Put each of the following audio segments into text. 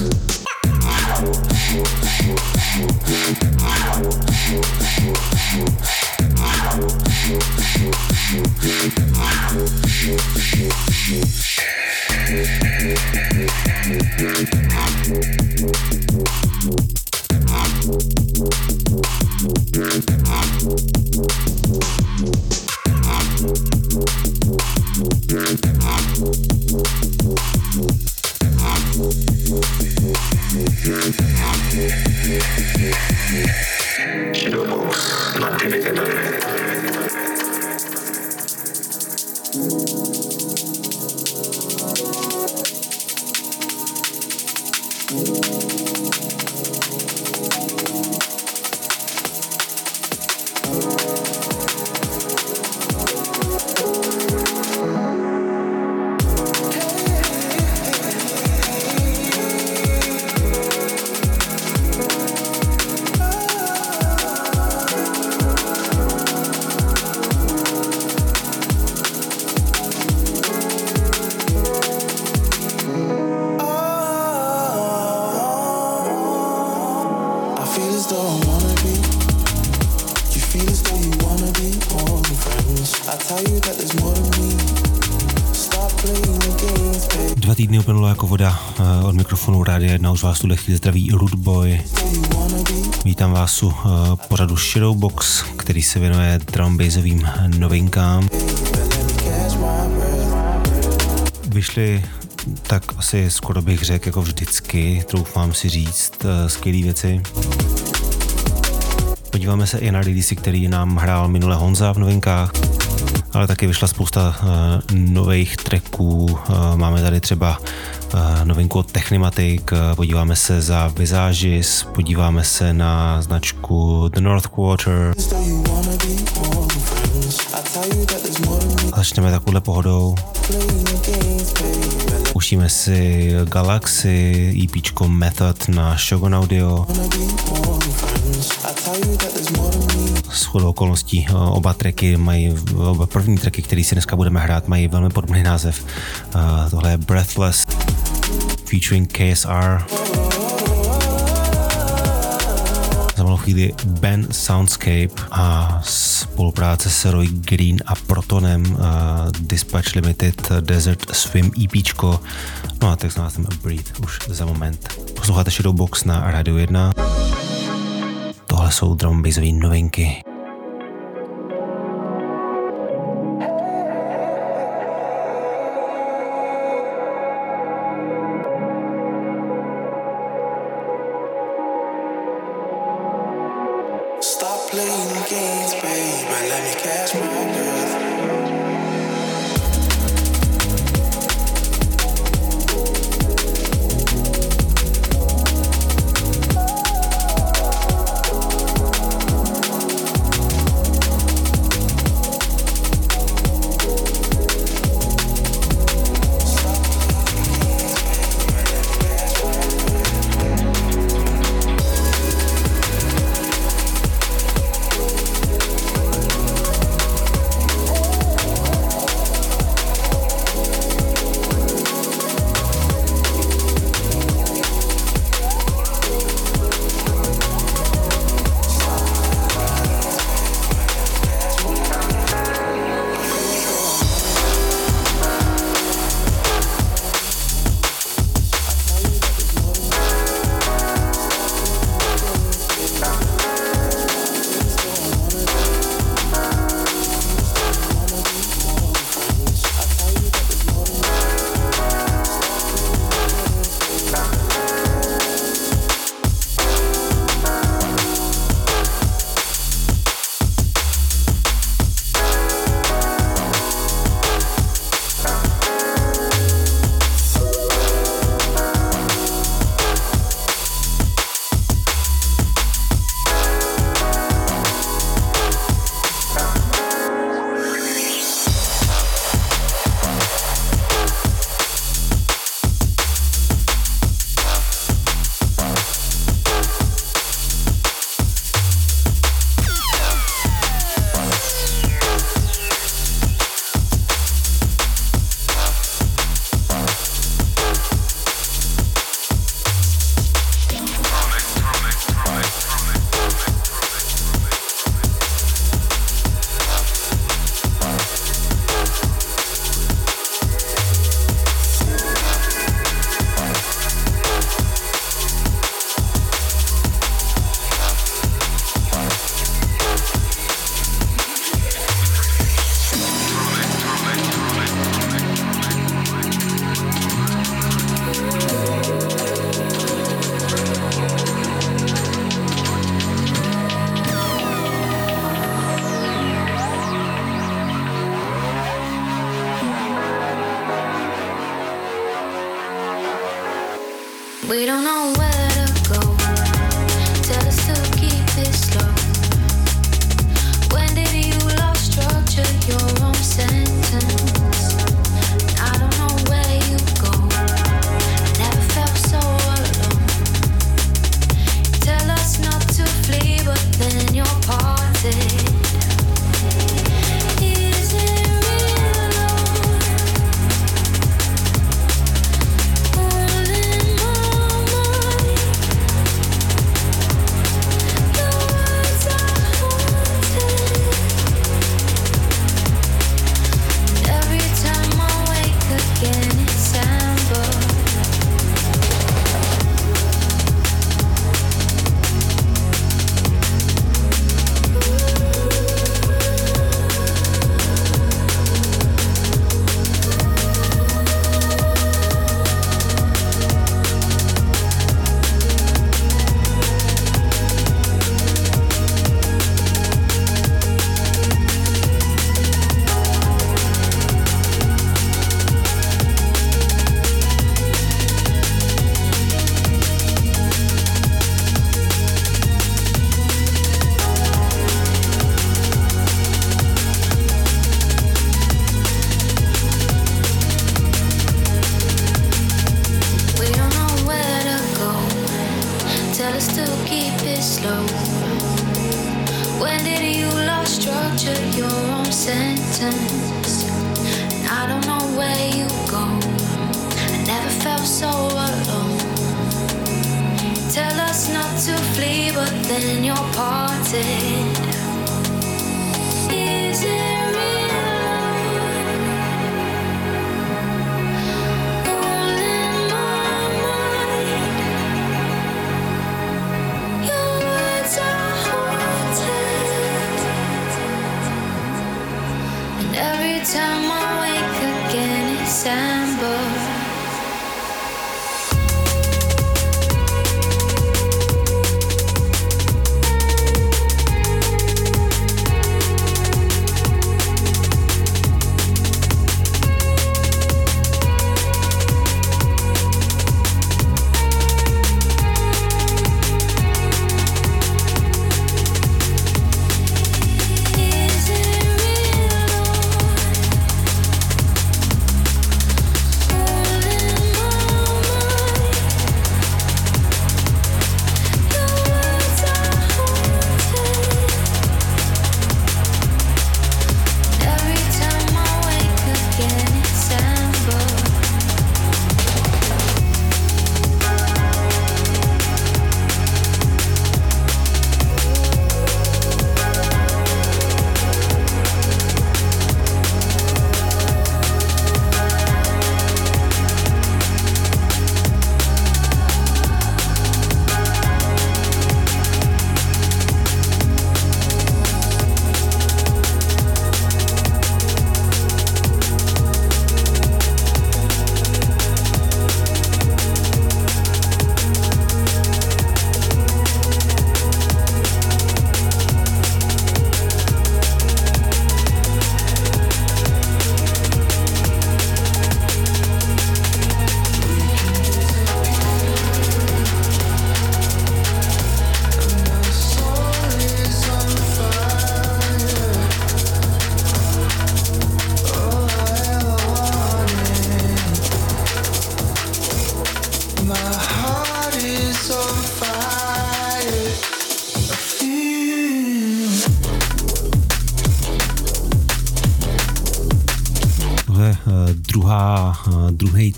Yeah. Yeah. Už vás tuhle chvíli zdraví Rootboy. Vítám vás u uh, pořadu Shadowbox, který se věnuje drum bassovým novinkám. Vyšly tak asi skoro bych řekl jako vždycky, troufám si říct, uh, skvělé věci. Podíváme se i na release, který nám hrál minule Honza v novinkách, ale taky vyšla spousta uh, nových tracků. Uh, máme tady třeba Eh, novinku od Technimatic, eh, podíváme se za Visages, podíváme se na značku The North Quarter. A začneme takovouhle pohodou. Puštíme si Galaxy, EP Method na Shogun Audio. S chodou okolností eh, oba tracky mají, oba první tracky, který si dneska budeme hrát, mají velmi podobný název. Tohle je Breathless featuring KSR. Za malou chvíli Ben Soundscape a spolupráce s Roy Green a Protonem uh, Dispatch Limited Desert Swim EP. No a tak znamená jsem Breathe už za moment. Posloucháte Shadowbox na Radio 1. Tohle jsou drum novinky. let me catch my breath.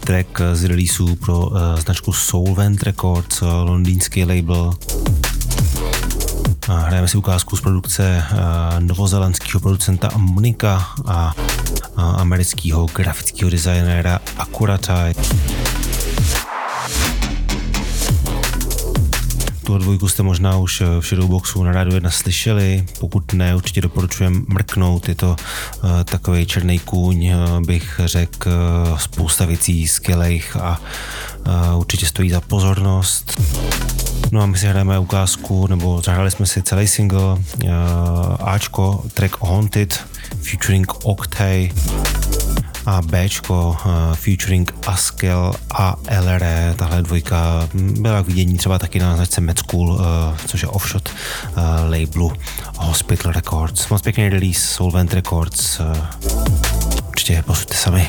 Track z releaseů pro uh, značku Solvent Records, uh, londýnský label. Uh, hrajeme si ukázku z produkce uh, novozelandského producenta Monika a amerického grafického designéra Accuratai. Tuhle dvojku jste možná už eh, v Shadowboxu na rádiu 1 slyšeli, pokud ne, určitě doporučujem mrknout, je to uh, takový černý kůň, uh, bych řekl, uh, spousta věcí skvělých a uh, určitě stojí za pozornost. No a my si hrajeme ukázku, nebo zahráli jsme si celý single uh, Ačko, track Haunted, featuring Octay a Bčko featuring Askel a LRE. Tahle dvojka byla k vidění třeba taky na značce Med School, což je offshot labelu Hospital Records. Moc pěkný release Solvent Records. Určitě posuďte sami.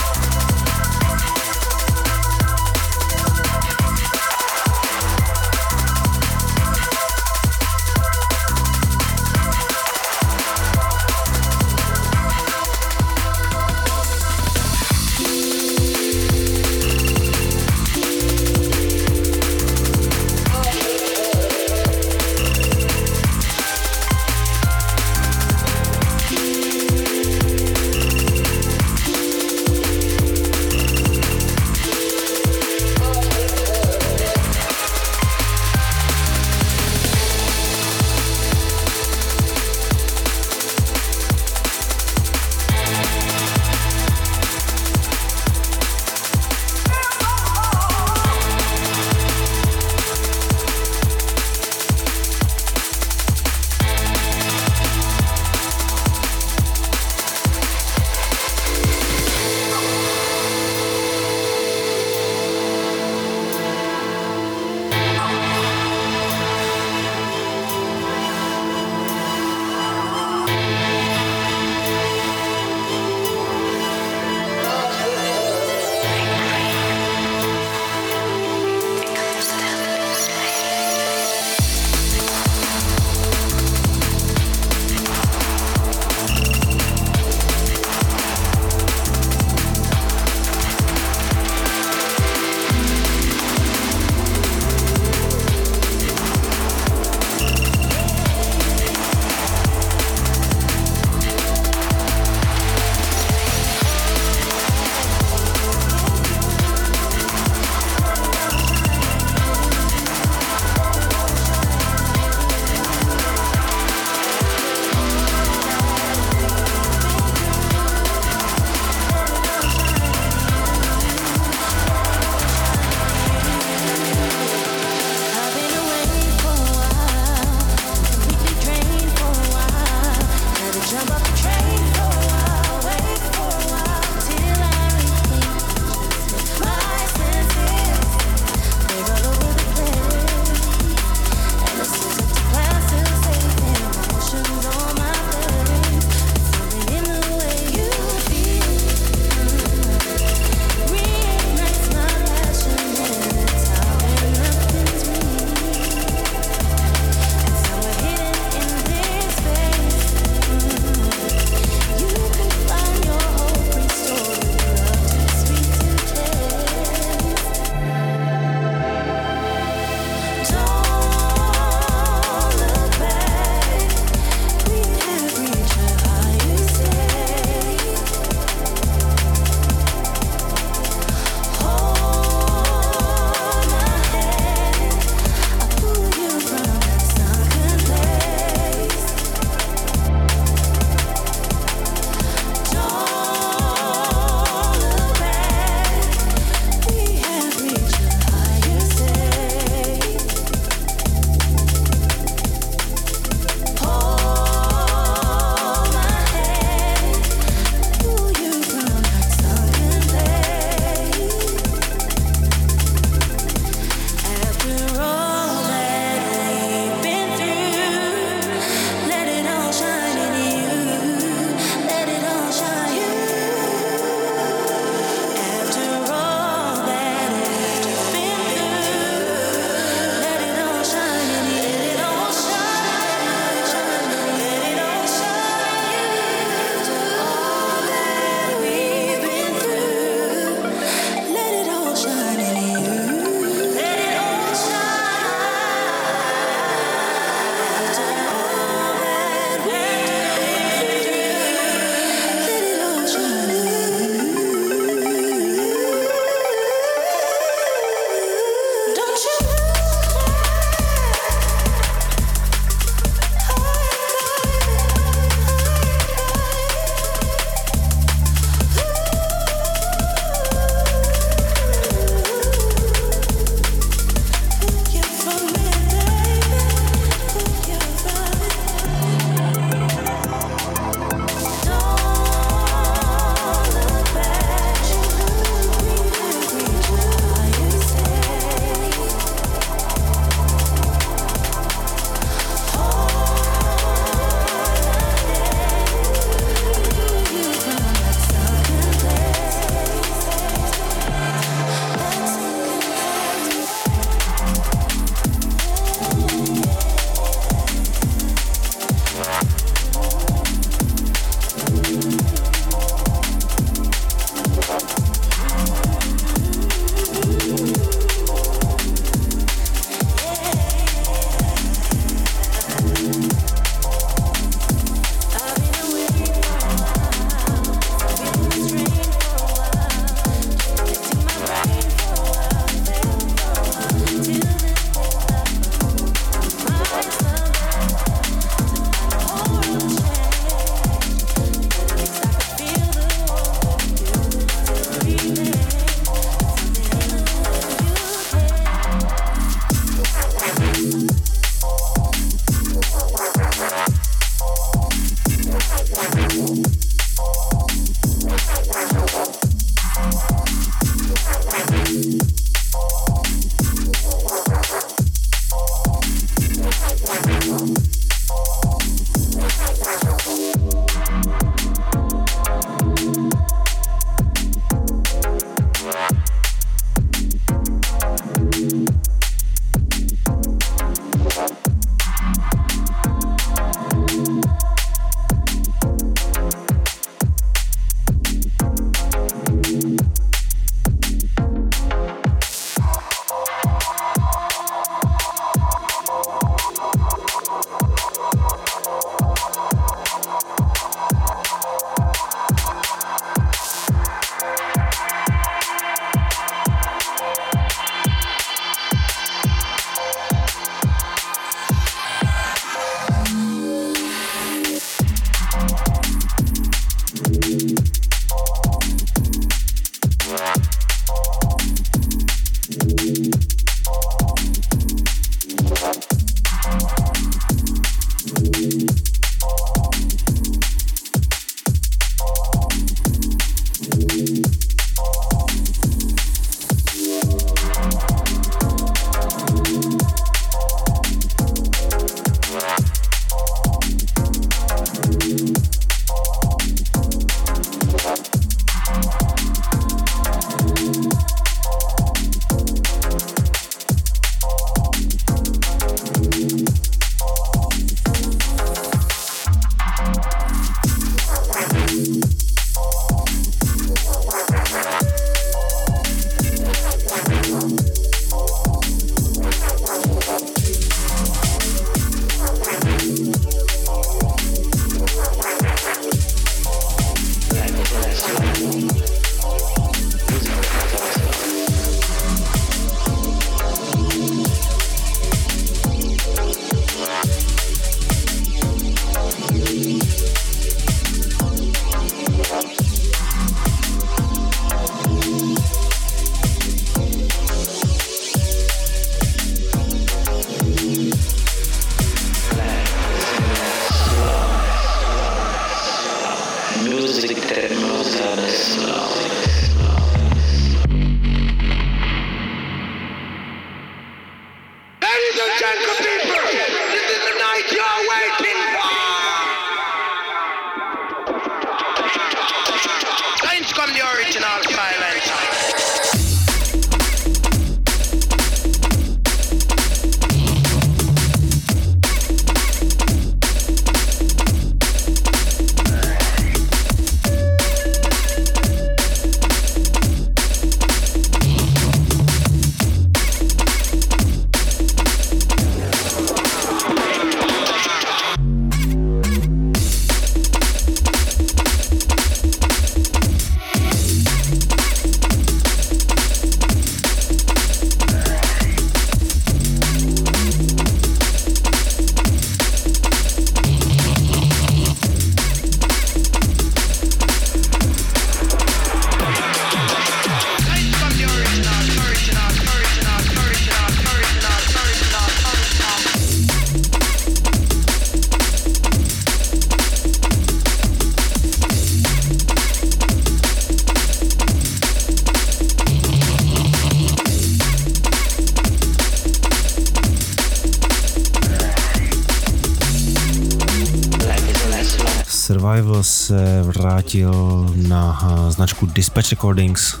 Vrátil na eh, značku Dispatch Recordings.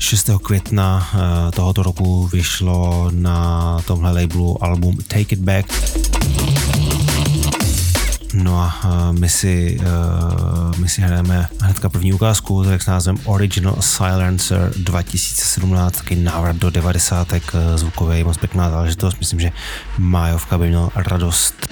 6. května eh, tohoto roku vyšlo na tomhle labelu album Take It Back. No a eh, my si, my si hrajeme hnedka první ukázku, tak s názvem Original Silencer 2017, taky návrat do 90. zvukový, moc pěkná záležitost. Myslím, že Májovka by měl radost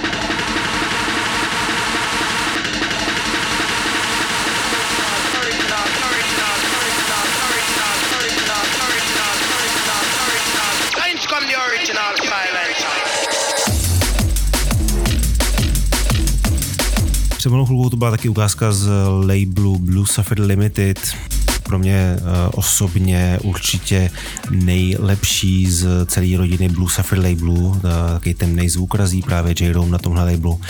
Před malou chvilkou to byla taky ukázka z labelu Blue Sapphire Limited, pro mě uh, osobně určitě nejlepší z celé rodiny Blue Sapphire labelu, uh, taky ten nejzvuk razí právě J. Na tomhle labelu.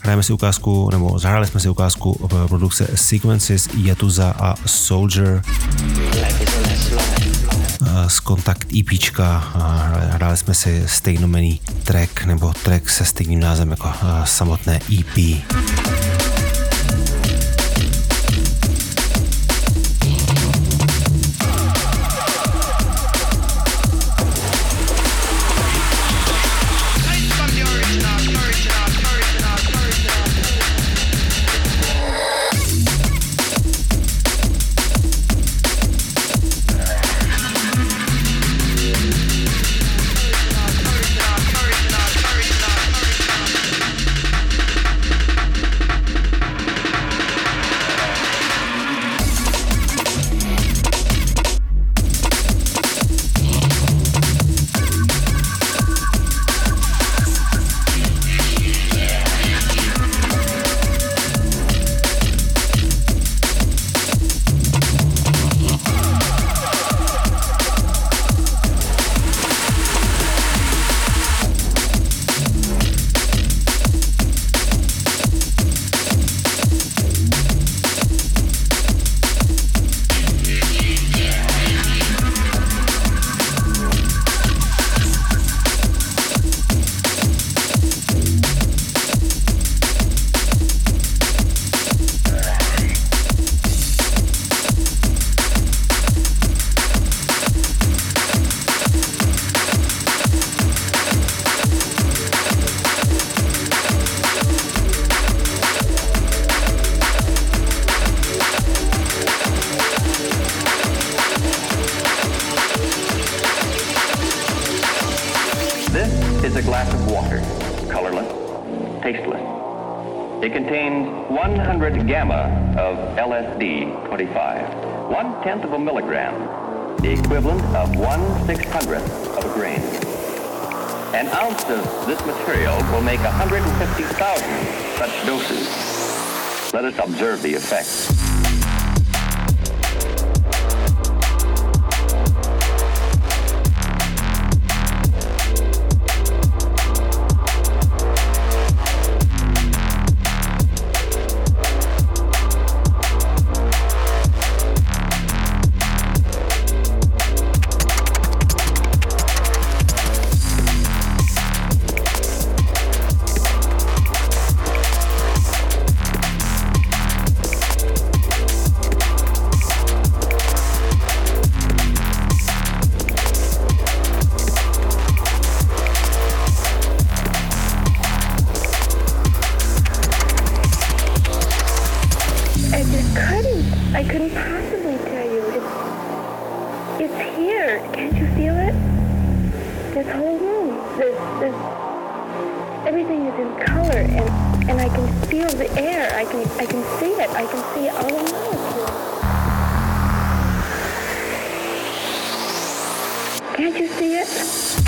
Hrajeme si ukázku, nebo zahráli jsme si ukázku v produkce Sequences, Yatuza a Soldier z Kontakt EPčka hráli jsme si stejnomený track nebo track se stejným názvem jako samotné EP. 50th.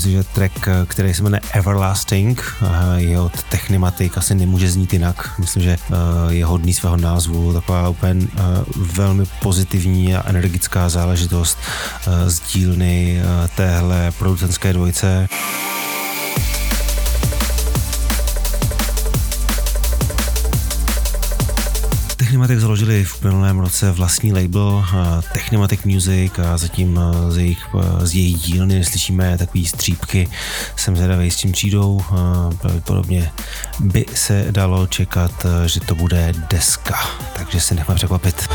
Myslím si, že track, který se jmenuje Everlasting, je od Technimatic, asi nemůže znít jinak. Myslím, že je hodný svého názvu, taková úplně velmi pozitivní a energická záležitost z dílny téhle producentské dvojce. Minulém roce vlastní label eh, Technimatic Music a zatím eh, z jejich, eh, z jejich dílny slyšíme takový střípky. Jsem zvědavý s tím přijdou. Pravděpodobně by se dalo čekat, že to bude deska, takže se nechme překvapit.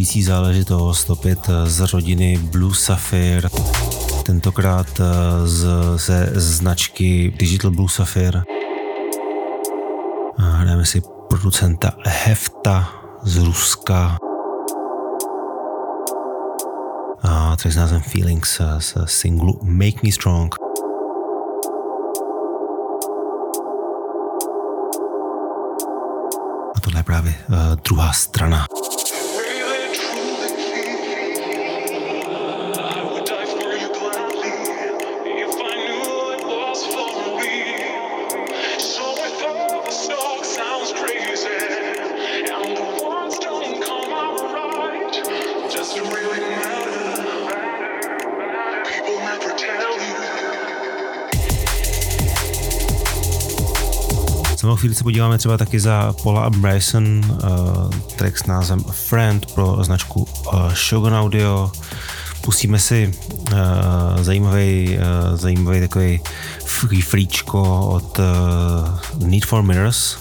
Rolující záležitost, opět z rodiny Blue Sapphire, tentokrát z, ze značky Digital Blue Sapphire. Hrajeme si producenta Hefta z Ruska. A track s názvem Feelings z singlu Make Me Strong. A tohle je právě uh, druhá strana. Chvíli se podíváme třeba taky za Paula a Bryson, uh, track s názvem Friend pro značku uh, Shogun Audio. Pustíme si uh, zajímavý, uh, zajímavý takový free freečko od uh, Need for Mirrors.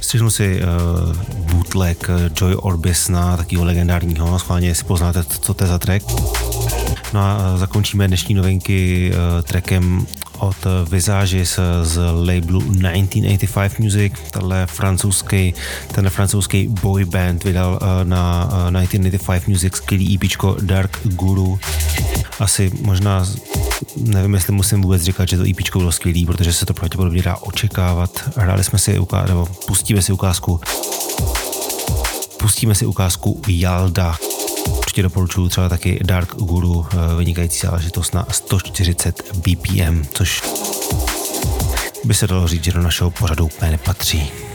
Střihnu si uh, bootleg Joy Orbisna, takového legendárního, schválně, jestli poznáte, co to je za track. No a zakončíme dnešní novinky uh, trackem od Visage z, labelu 1985 Music. Tenhle francouzský, tenhle francouzský boy band vydal uh, na uh, 1985 Music skvělý EP Dark Guru. Asi možná nevím, jestli musím vůbec říkat, že to EP bylo skvělý, protože se to pravděpodobně dá očekávat. Hráli jsme si nebo pustíme si ukázku pustíme si ukázku Jalda určitě doporučuju třeba taky Dark Guru, eh, vynikající záležitost na 140 BPM, což by se dalo říct, že do našeho pořadu úplně nepatří.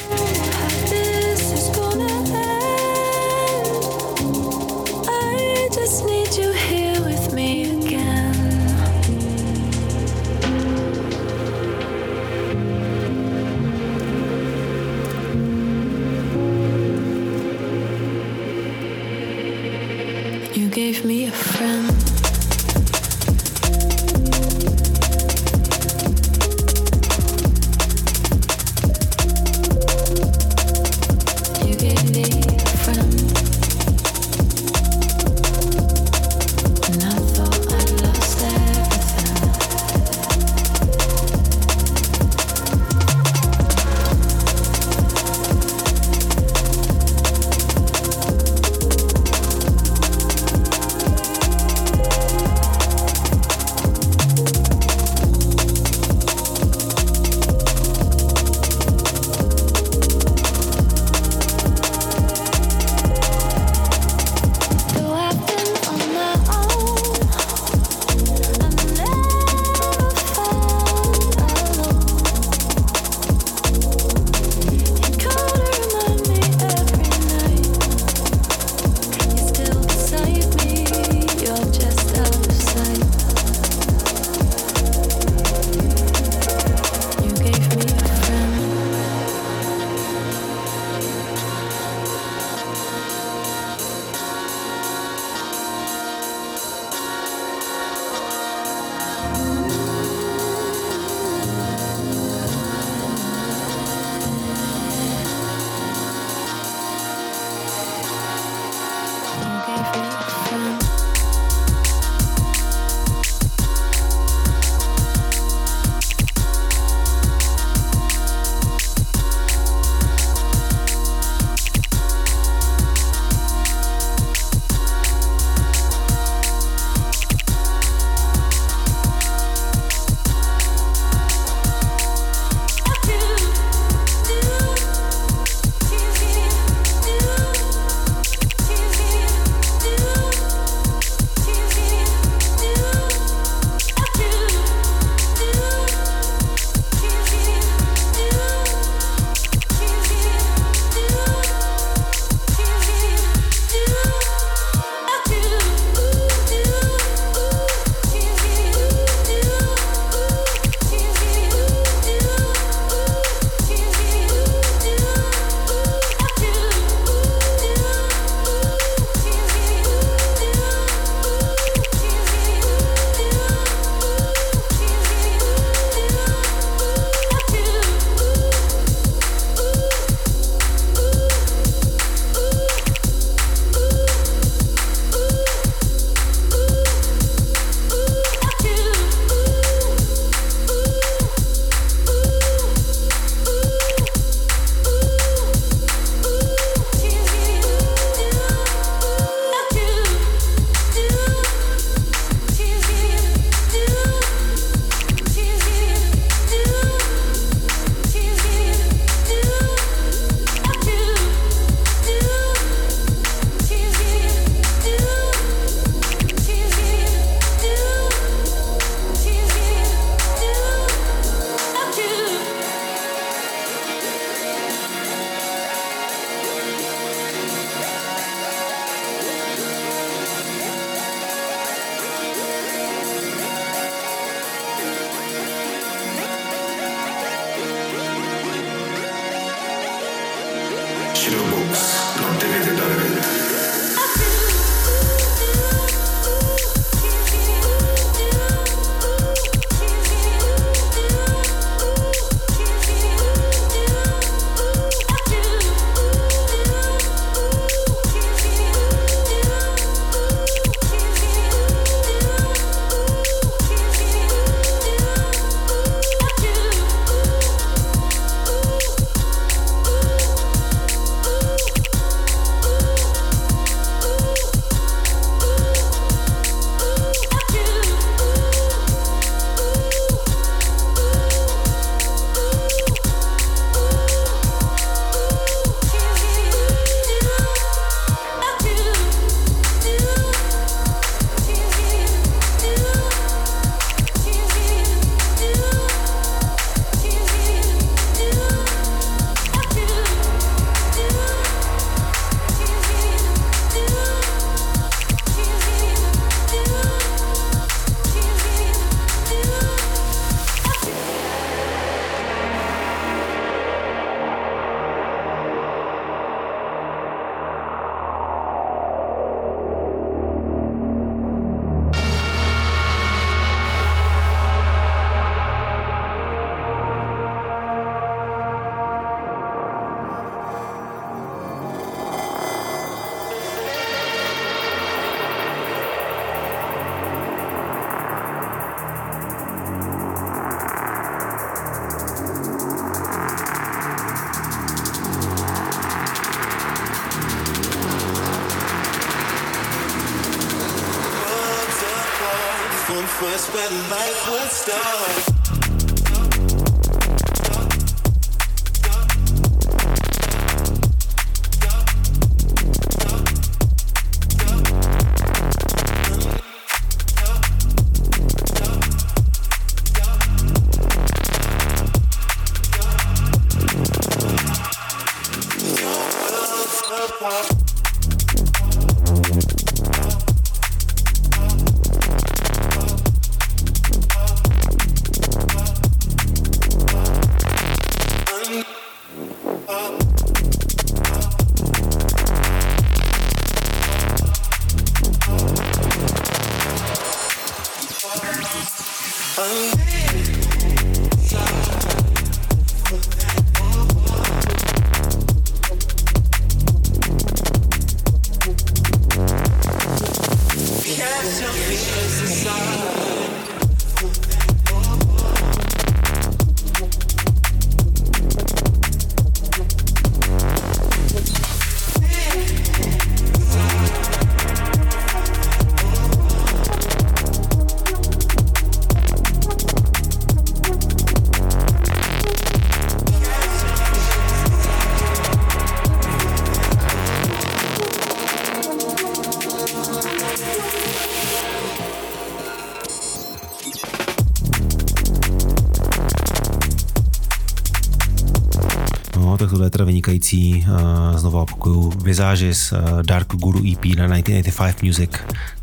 Tak tohle je teda vynikající, uh, znovu opakuju, Visages uh, Dark Guru EP na 1985 Music,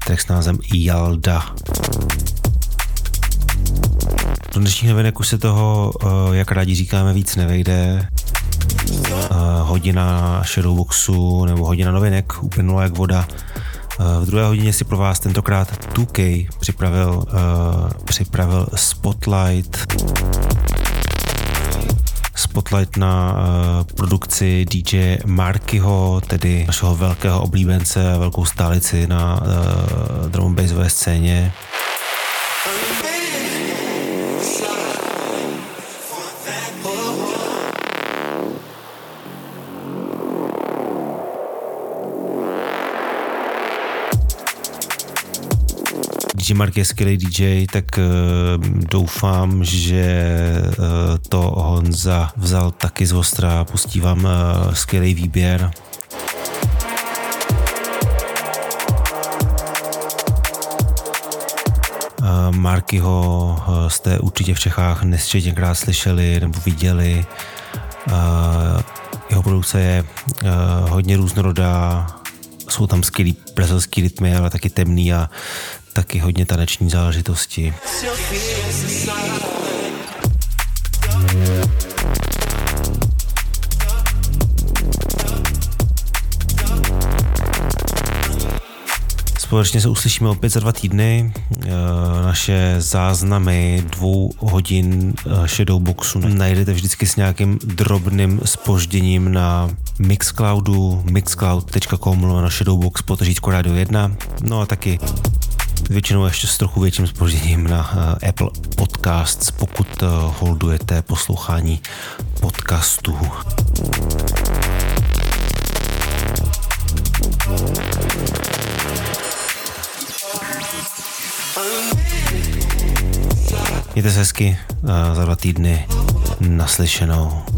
track s názvem Jalda. Do dnešních novinek už se toho, uh, jak rádi říkáme, víc nevejde. Hodina Shadowboxu nebo hodina novinek uplynula jak voda. V druhé hodině si pro vás tentokrát 2K připravil, připravil Spotlight spotlight na uh, produkci DJ Markyho, tedy našeho velkého oblíbence, velkou stálici na uh, drum bassové scéně. DJ Mark je skvělý DJ, tak uh, doufám, že uh, to Honza vzal taky z ostra. Pustí vám uh, skvělý výběr. Markyho jste určitě v Čechách nesčetněkrát slyšeli nebo viděli. Jeho produkce je hodně různorodá, jsou tam skvělý brazilský rytmy, ale taky temný a taky hodně taneční záležitosti. Společně se uslyšíme opět za dva týdny. Eh, Naše záznamy dvou hodin eh, Shadowboxu najdete vždycky s nějakým drobným spožděním na Mixcloudu, mixcloud.com na Shadowbox potržítko Radio 1. No a taky většinou ještě s trochu větším spožděním na eh, Apple Podcasts, pokud eh, holdujete poslouchání podcastů. Mějte se hezky eh, za dva týdny naslyšenou.